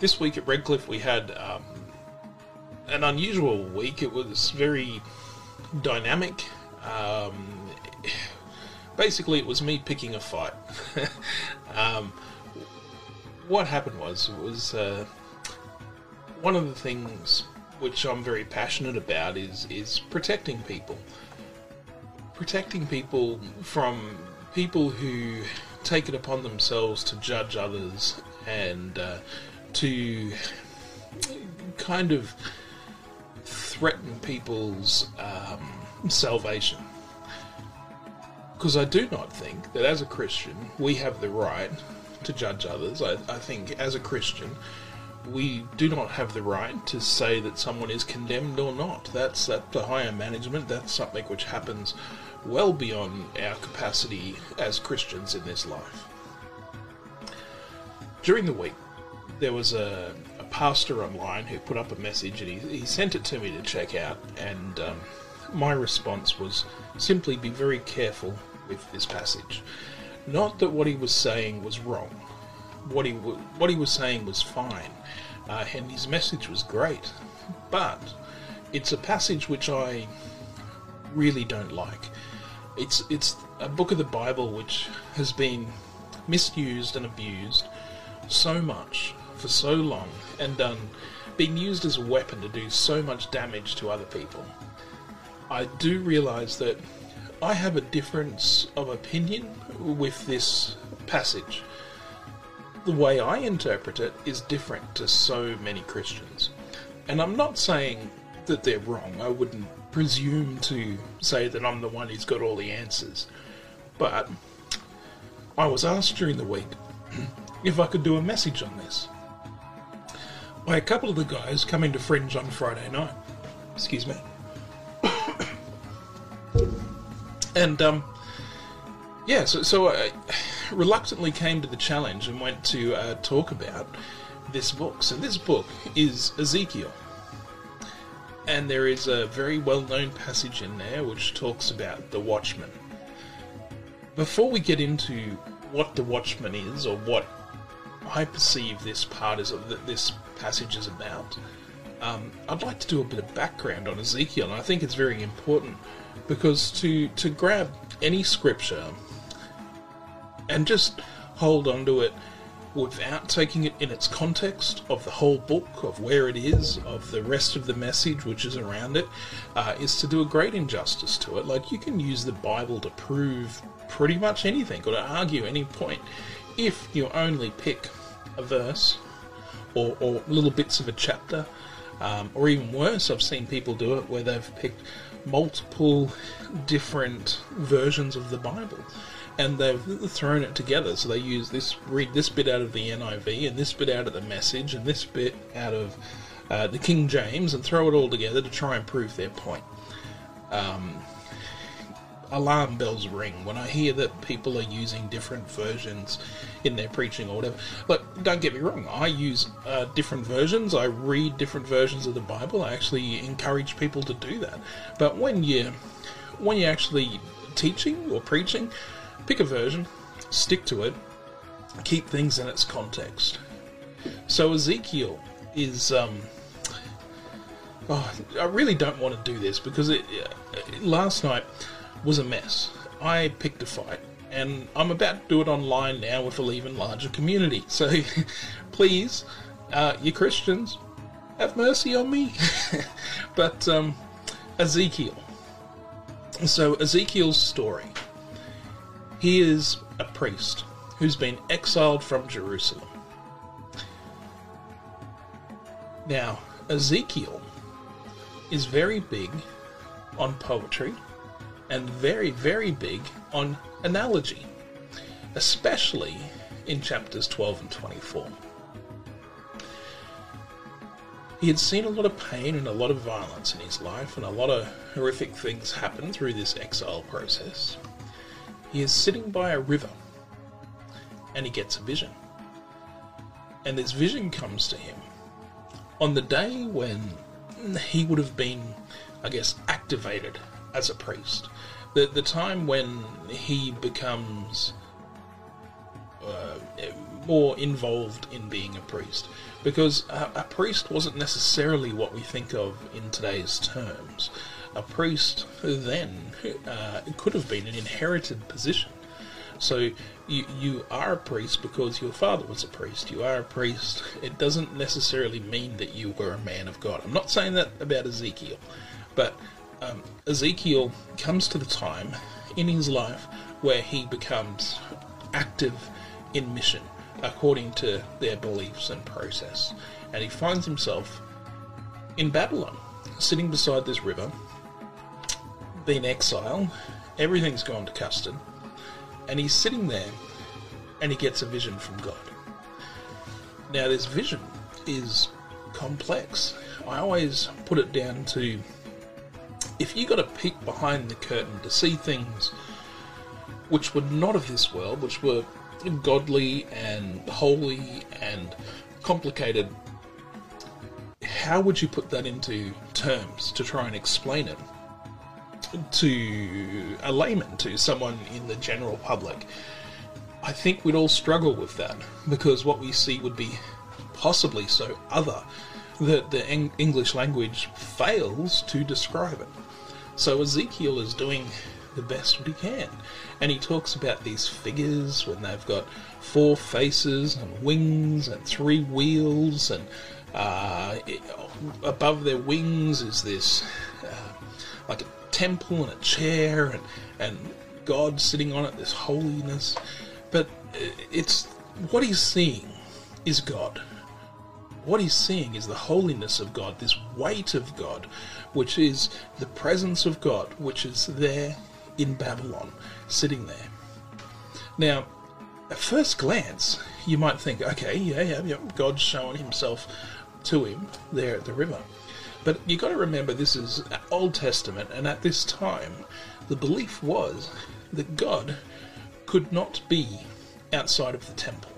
this week at Redcliffe we had um, an unusual week. It was very dynamic. Um, basically, it was me picking a fight. um, what happened was was uh, one of the things which I'm very passionate about is is protecting people, protecting people from people who take it upon themselves to judge others and uh, to kind of threaten people's um, salvation. Because I do not think that as a Christian we have the right to judge others. I, I think as a Christian we do not have the right to say that someone is condemned or not. That's up to higher management. That's something which happens well beyond our capacity as Christians in this life. During the week, there was a, a, pastor online who put up a message and he, he sent it to me to check out. And um, my response was simply be very careful with this passage. Not that what he was saying was wrong. What he w- what he was saying was fine, uh, and his message was great. But it's a passage which I really don't like. It's it's a book of the Bible which has been misused and abused so much for so long and done being used as a weapon to do so much damage to other people. I do realise that I have a difference of opinion with this passage. The way I interpret it is different to so many Christians. And I'm not saying that they're wrong. I wouldn't presume to say that I'm the one who's got all the answers. But I was asked during the week if I could do a message on this by a couple of the guys coming to Fringe on Friday night. Excuse me. and, um, yeah, so, so I reluctantly came to the challenge and went to uh, talk about this book. So, this book is Ezekiel. And there is a very well known passage in there which talks about the watchman. Before we get into what the watchman is or what I perceive this part is of this passage is about. Um, I'd like to do a bit of background on Ezekiel, and I think it's very important because to to grab any scripture and just hold on to it without taking it in its context of the whole book, of where it is, of the rest of the message which is around it, uh, is to do a great injustice to it. Like, you can use the Bible to prove pretty much anything or to argue any point if you only pick a verse or, or little bits of a chapter, um, or even worse, I've seen people do it where they've picked multiple different versions of the Bible and they've thrown it together. So they use this, read this bit out of the NIV, and this bit out of the Message, and this bit out of uh, the King James, and throw it all together to try and prove their point. Um, alarm bells ring when I hear that people are using different versions in their preaching or whatever. But don't get me wrong, I use uh, different versions. I read different versions of the Bible. I actually encourage people to do that. But when you when you're actually teaching or preaching, pick a version, stick to it, keep things in its context. So Ezekiel is. Um, oh, I really don't want to do this because it, uh, last night was a mess. I picked a fight, and I'm about to do it online now with an even larger community. So please, uh, you Christians, have mercy on me. but um, Ezekiel. So, Ezekiel's story. He is a priest who's been exiled from Jerusalem. Now, Ezekiel is very big on poetry and very, very big on analogy, especially in chapters 12 and 24. he had seen a lot of pain and a lot of violence in his life, and a lot of horrific things happen through this exile process. He is sitting by a river, and he gets a vision. And this vision comes to him on the day when he would have been, I guess, activated as a priest. The, the time when he becomes uh, more involved in being a priest. Because a, a priest wasn't necessarily what we think of in today's terms. A priest then uh, could have been an inherited position. So you you are a priest because your father was a priest. You are a priest. It doesn't necessarily mean that you were a man of God. I'm not saying that about Ezekiel, but um, Ezekiel comes to the time in his life where he becomes active in mission according to their beliefs and process, and he finds himself in Babylon, sitting beside this river, been exiled. Everything's gone to custard and he's sitting there and he gets a vision from God. Now, this vision is complex. I always put it down to if you got a peek behind the curtain to see things which were not of this world, which were godly and holy and complicated, how would you put that into terms to try and explain it? to a layman, to someone in the general public, I think we'd all struggle with that because what we see would be possibly so other that the English language fails to describe it. So Ezekiel is doing the best he can, and he talks about these figures when they've got four faces and wings and three wheels, and uh, above their wings is this uh, like a temple and a chair and, and God sitting on it, this holiness. But it's what he's seeing is God. What he's seeing is the holiness of God, this weight of God, which is the presence of God, which is there in Babylon, sitting there. Now, at first glance, you might think, okay, yeah, yeah, yeah, God's showing himself to him there at the river. But you've got to remember this is Old Testament, and at this time, the belief was that God could not be outside of the temple.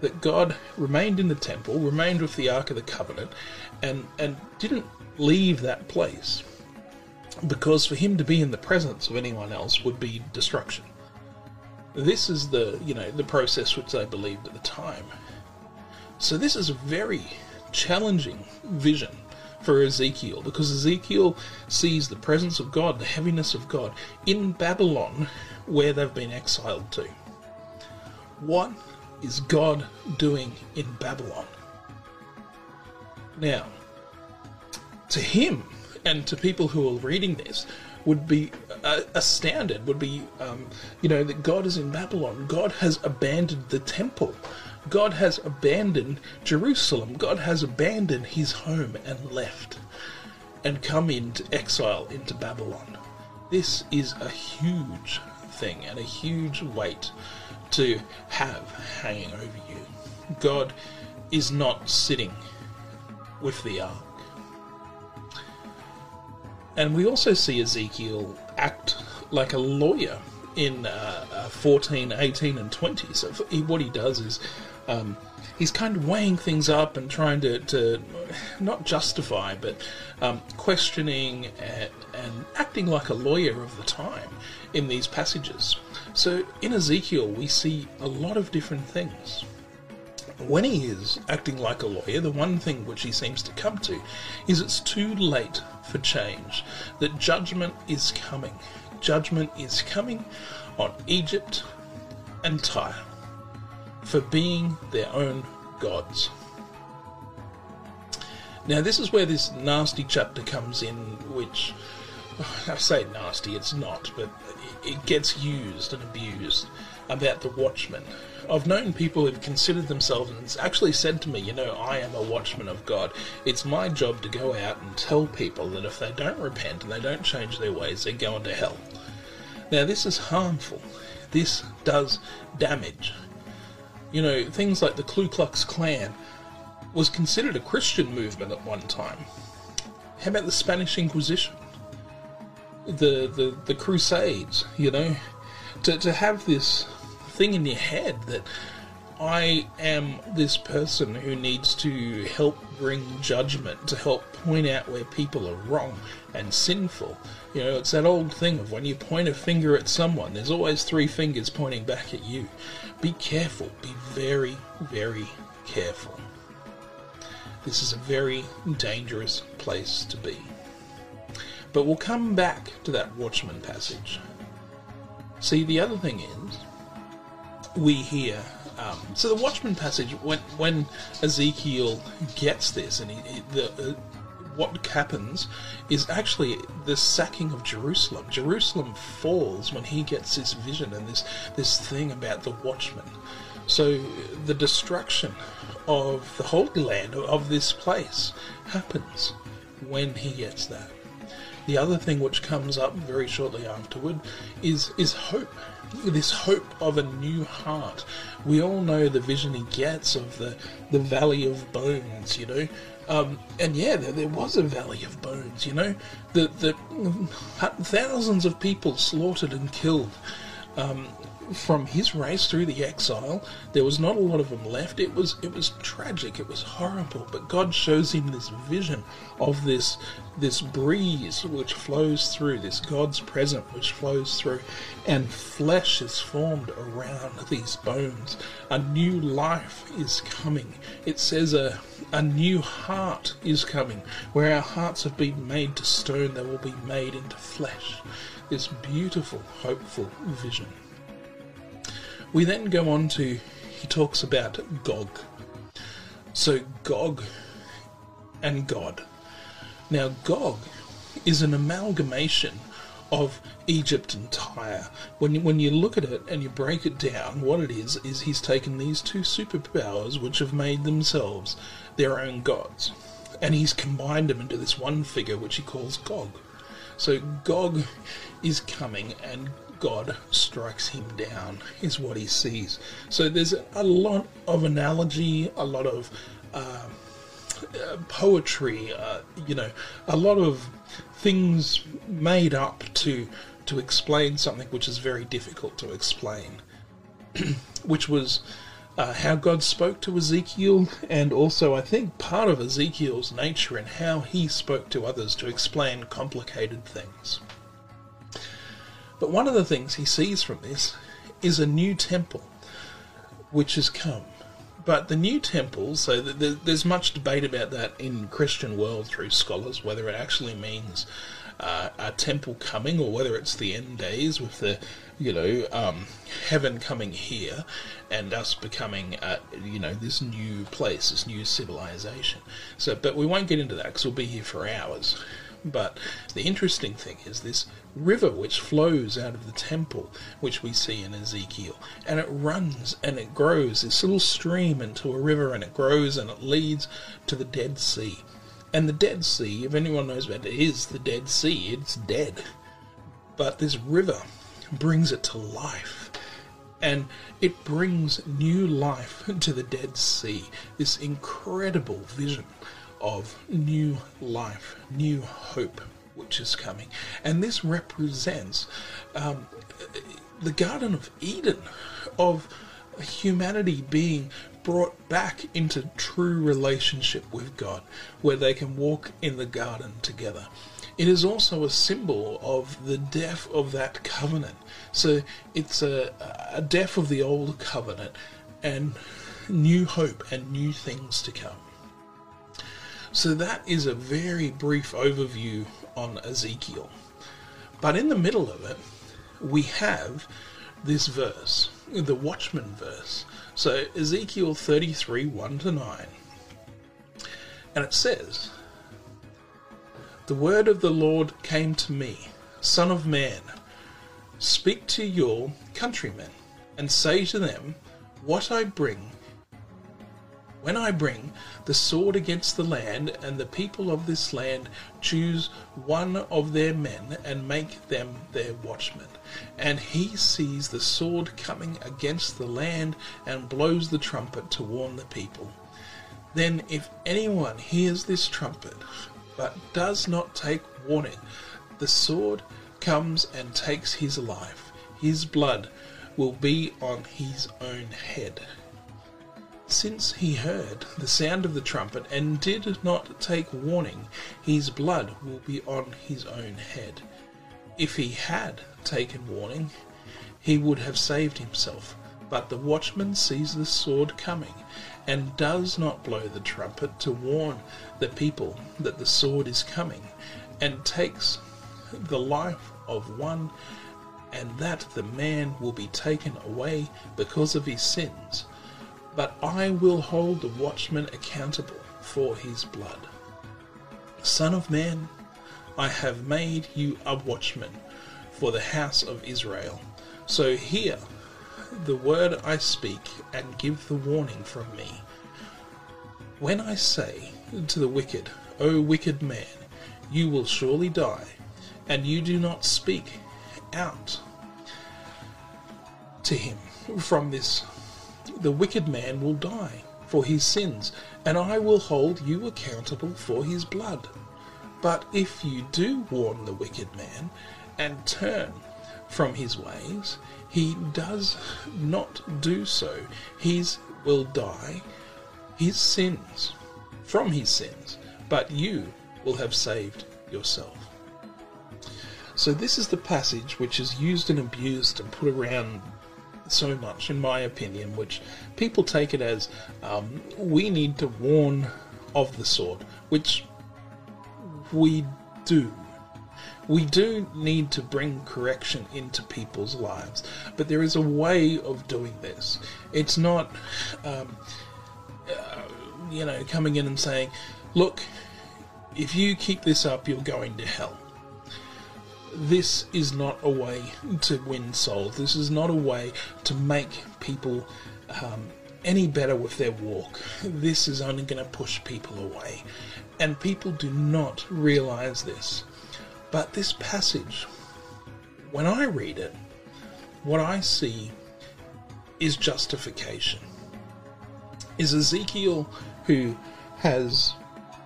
That God remained in the temple, remained with the Ark of the Covenant, and, and didn't leave that place. Because for him to be in the presence of anyone else would be destruction. This is the you know the process which they believed at the time. So this is a very challenging vision for Ezekiel because Ezekiel sees the presence of God, the heaviness of God in Babylon where they've been exiled to. What is God doing in Babylon? Now, to him and to people who are reading this, would be uh, astounded, would be, um, you know, that God is in Babylon. God has abandoned the temple. God has abandoned Jerusalem. God has abandoned his home and left and come into exile into Babylon. This is a huge thing and a huge weight to have hanging over you. God is not sitting with the ark. And we also see Ezekiel act like a lawyer in uh, uh 14, 18, and 20. So what he does is um, he's kind of weighing things up and trying to, to not justify, but um, questioning and, and acting like a lawyer of the time in these passages. So in Ezekiel, we see a lot of different things. When he is acting like a lawyer, the one thing which he seems to come to is it's too late for change, that judgment is coming. Judgment is coming on Egypt and Tyre for being their own gods. Now, this is where this nasty chapter comes in, which I say nasty, it's not, but it gets used and abused about the watchman. I've known people who've considered themselves and actually said to me, you know, I am a watchman of God. It's my job to go out and tell people that if they don't repent and they don't change their ways, they're going to hell. Now, this is harmful. This does damage. You know, things like the Ku Klux Klan was considered a Christian movement at one time. How about the Spanish Inquisition? The, the, the Crusades, you know? To, to have this thing in your head that I am this person who needs to help bring judgment, to help point out where people are wrong and sinful. You know, it's that old thing of when you point a finger at someone, there's always three fingers pointing back at you. Be careful, be very, very careful. This is a very dangerous place to be. But we'll come back to that Watchman passage. See, the other thing is, we hear. Um, so the Watchman passage, when when Ezekiel gets this, and he, he, the uh, what happens is actually the sacking of Jerusalem. Jerusalem falls when he gets this vision and this this thing about the Watchman. So the destruction of the Holy Land of this place happens when he gets that. The other thing which comes up very shortly afterward is is hope. This hope of a new heart. We all know the vision he gets of the, the valley of bones, you know. Um, and yeah, there, there was a valley of bones, you know. The, the thousands of people slaughtered and killed. Um, from his race through the exile. There was not a lot of them left. It was it was tragic. It was horrible. But God shows him this vision of this this breeze which flows through, this God's presence which flows through, and flesh is formed around these bones. A new life is coming. It says a a new heart is coming. Where our hearts have been made to stone, they will be made into flesh. This beautiful, hopeful vision. We then go on to, he talks about Gog. So, Gog and God. Now, Gog is an amalgamation of Egypt and Tyre. When you, when you look at it and you break it down, what it is is he's taken these two superpowers which have made themselves their own gods, and he's combined them into this one figure which he calls Gog. So Gog is coming, and God strikes him down, is what he sees. So there's a lot of analogy, a lot of uh, uh, poetry, uh, you know, a lot of things made up to to explain something which is very difficult to explain, which was uh, how God spoke to Ezekiel, and also I think part of Ezekiel's nature and how he spoke to others to explain complicated things. But one of the things he sees from this is a new temple which has come. But the new temple, so there's much debate about that in Christian world through scholars, whether it actually means uh, a temple coming or whether it's the end days with the, you know, um, heaven coming here and us becoming, uh, you know, this new place, this new civilization. So, but we won't get into that because we'll be here for hours. But the interesting thing is this river which flows out of the temple, which we see in Ezekiel, and it runs and it grows, this little stream into a river, and it grows and it leads to the Dead Sea. And the Dead Sea, if anyone knows what it is, the Dead Sea, it's dead. But this river brings it to life. And it brings new life to the Dead Sea. This incredible vision of new life, new hope, which is coming. And this represents um, the Garden of Eden, of humanity being brought back into true relationship with God, where they can walk in the garden together. It is also a symbol of the death of that covenant. So it's a, a death of the old covenant and new hope and new things to come. So that is a very brief overview on Ezekiel. But in the middle of it, we have this verse, the Watchman verse. So Ezekiel 33 1 to 9. And it says, The word of the Lord came to me, Son of man, speak to your countrymen, and say to them, What I bring when I bring the sword against the land, and the people of this land choose one of their men and make them their watchmen, and he sees the sword coming against the land and blows the trumpet to warn the people, Then if anyone hears this trumpet, but does not take warning, the sword comes and takes his life. His blood will be on his own head. Since he heard the sound of the trumpet and did not take warning, his blood will be on his own head. If he had taken warning, he would have saved himself. But the watchman sees the sword coming, and does not blow the trumpet to warn the people that the sword is coming, and takes the life of one, and that the man will be taken away because of his sins. But I will hold the watchman accountable for his blood. Son of man, I have made you a watchman for the house of Israel. So hear the word I speak and give the warning from me. When I say to the wicked, O wicked man, you will surely die, and you do not speak out to him from this, the wicked man will die for his sins, and I will hold you accountable for his blood. But if you do warn the wicked man and turn from his ways, he does not do so. He will die, his sins, from his sins, but you will have saved yourself. So, this is the passage which is used and abused and put around so much, in my opinion, which people take it as um, we need to warn of the sword, which we do we do need to bring correction into people's lives, but there is a way of doing this. It's not, um, uh, you know, coming in and saying, look, if you keep this up, you're going to hell. This is not a way to win souls. This is not a way to make people um, any better with their walk. This is only going to push people away. And people do not realize this. But this passage, when I read it, what I see is justification. Is Ezekiel who has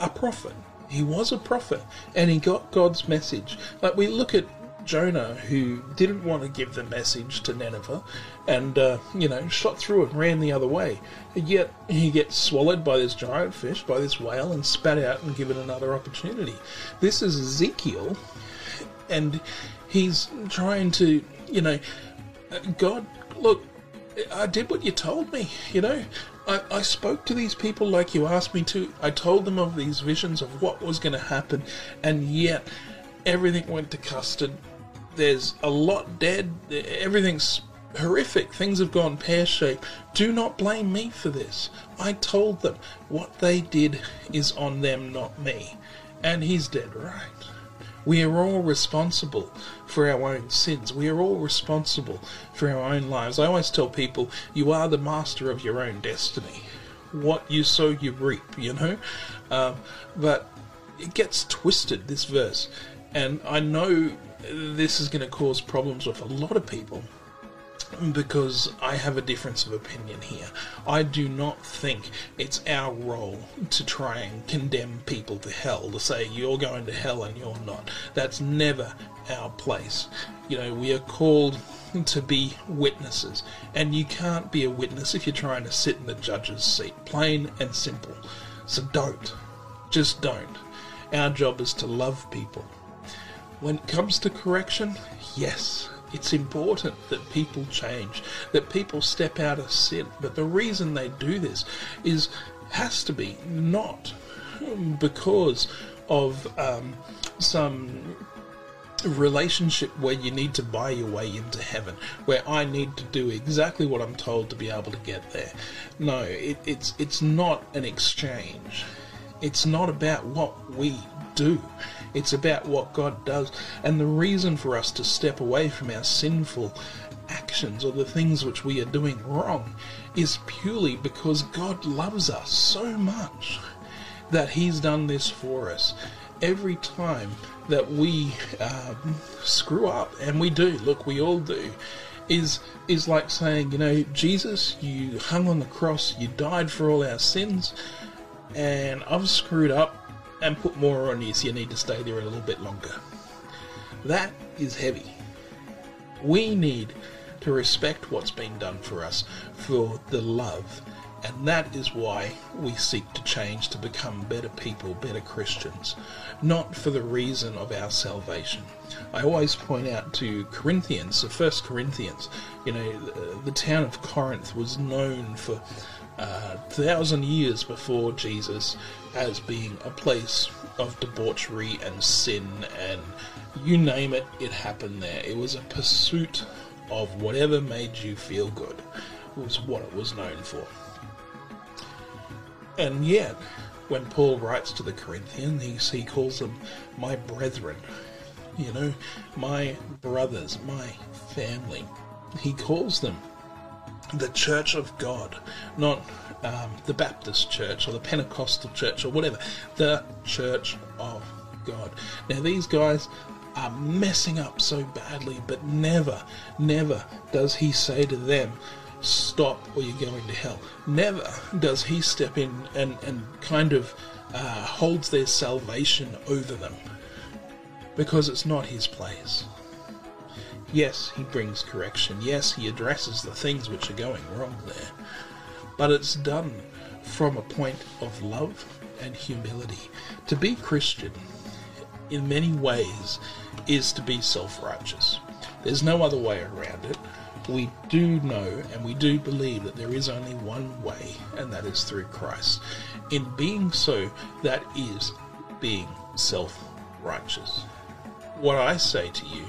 a prophet. He was a prophet and he got God's message. Like we look at Jonah, who didn't want to give the message to Nineveh, and uh, you know shot through it, ran the other way. And Yet he gets swallowed by this giant fish, by this whale, and spat out and given another opportunity. This is Ezekiel, and he's trying to, you know, God, look, I did what you told me, you know. I, I spoke to these people like you asked me to. I told them of these visions of what was going to happen, and yet everything went to custard there's a lot dead. Everything's horrific. Things have gone pear shaped. Do not blame me for this. I told them what they did is on them, not me. And he's dead right. We are all responsible for our own sins. We are all responsible for our own lives. I always tell people, you are the master of your own destiny. What you sow, you reap, you know? Um, but it gets twisted, this verse. And I know this is going to cause problems with a lot of people because I have a difference of opinion here. I do not think it's our role to try and condemn people to hell, to say you're going to hell and you're not. That's never our place. You know, we are called to be witnesses, and you can't be a witness if you're trying to sit in the judge's seat. Plain and simple. So don't. Just don't. Our job is to love people when it comes to correction, yes, it's important that people change, that people step out of sin. But the reason they do this is has to be not because of um, some relationship where you need to buy your way into heaven, where I need to do exactly what I'm told to be able to get there. No, it, it's it's not an exchange. It's not about what we do. It's about what God does. And the reason for us to step away from our sinful actions or the things which we are doing wrong is purely because God loves us so much that He's done this for us. Every time that we um, screw up, and we do, look, we all do, is is like saying, you know, Jesus, you hung on the cross, you died for all our sins, and I've screwed up and put more on you, so you need to stay there a little bit longer. That is heavy. We need to respect what's being done for us for the love, and that is why we seek to change to become better people, better Christians, not for the reason of our salvation. I always point out to Corinthians, the first Corinthians, you know, the, the town of Corinth was known for uh, thousand years before Jesus as being a place of debauchery and sin and you name it, it happened there. It was a pursuit of whatever made you feel good, was what it was known for. And yet, when Paul writes to the Corinthians, he, he calls them my brethren, you know, my brothers, my family. He calls them the church of God, not um, the Baptist church or the Pentecostal church or whatever, the church of God. Now, these guys are messing up so badly, but never, never does he say to them, Stop or you're going to hell. Never does he step in and, and kind of uh, holds their salvation over them because it's not his place. Yes, he brings correction. Yes, he addresses the things which are going wrong there. But it's done from a point of love and humility. To be Christian, in many ways, is to be self righteous. There's no other way around it. We do know and we do believe that there is only one way, and that is through Christ. In being so, that is being self righteous. What I say to you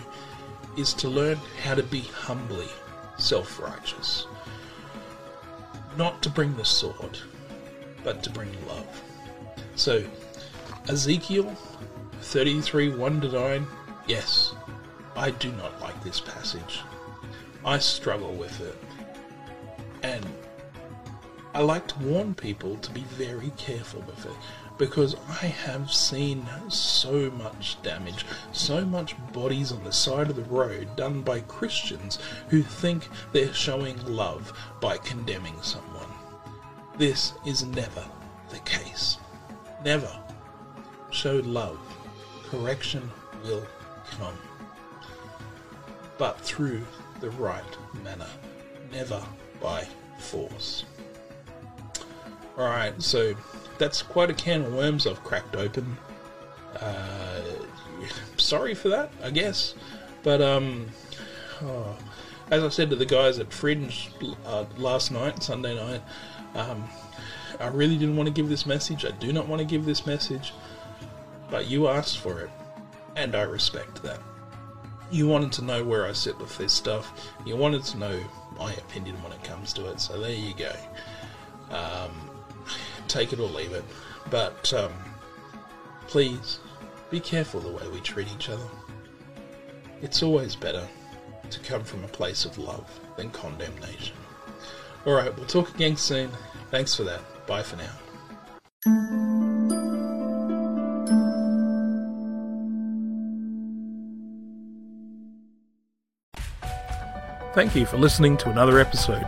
is to learn how to be humbly self righteous. Not to bring the sword, but to bring love. So, Ezekiel 33 1 to 9, yes, I do not like this passage. I struggle with it. And I like to warn people to be very careful with it because I have seen so much damage, so much bodies on the side of the road done by Christians who think they're showing love by condemning someone. This is never the case. Never. Show love. Correction will come. But through the right manner, never by force. Alright, so that's quite a can of worms I've cracked open. Uh, sorry for that, I guess. But, um, oh, as I said to the guys at Fringe uh, last night, Sunday night, um, I really didn't want to give this message. I do not want to give this message. But you asked for it, and I respect that. You wanted to know where I sit with this stuff. You wanted to know my opinion when it comes to it. So there you go. Um, take it or leave it. But um, please be careful the way we treat each other. It's always better to come from a place of love than condemnation. Alright, we'll talk again soon. Thanks for that. Bye for now. Thank you for listening to another episode.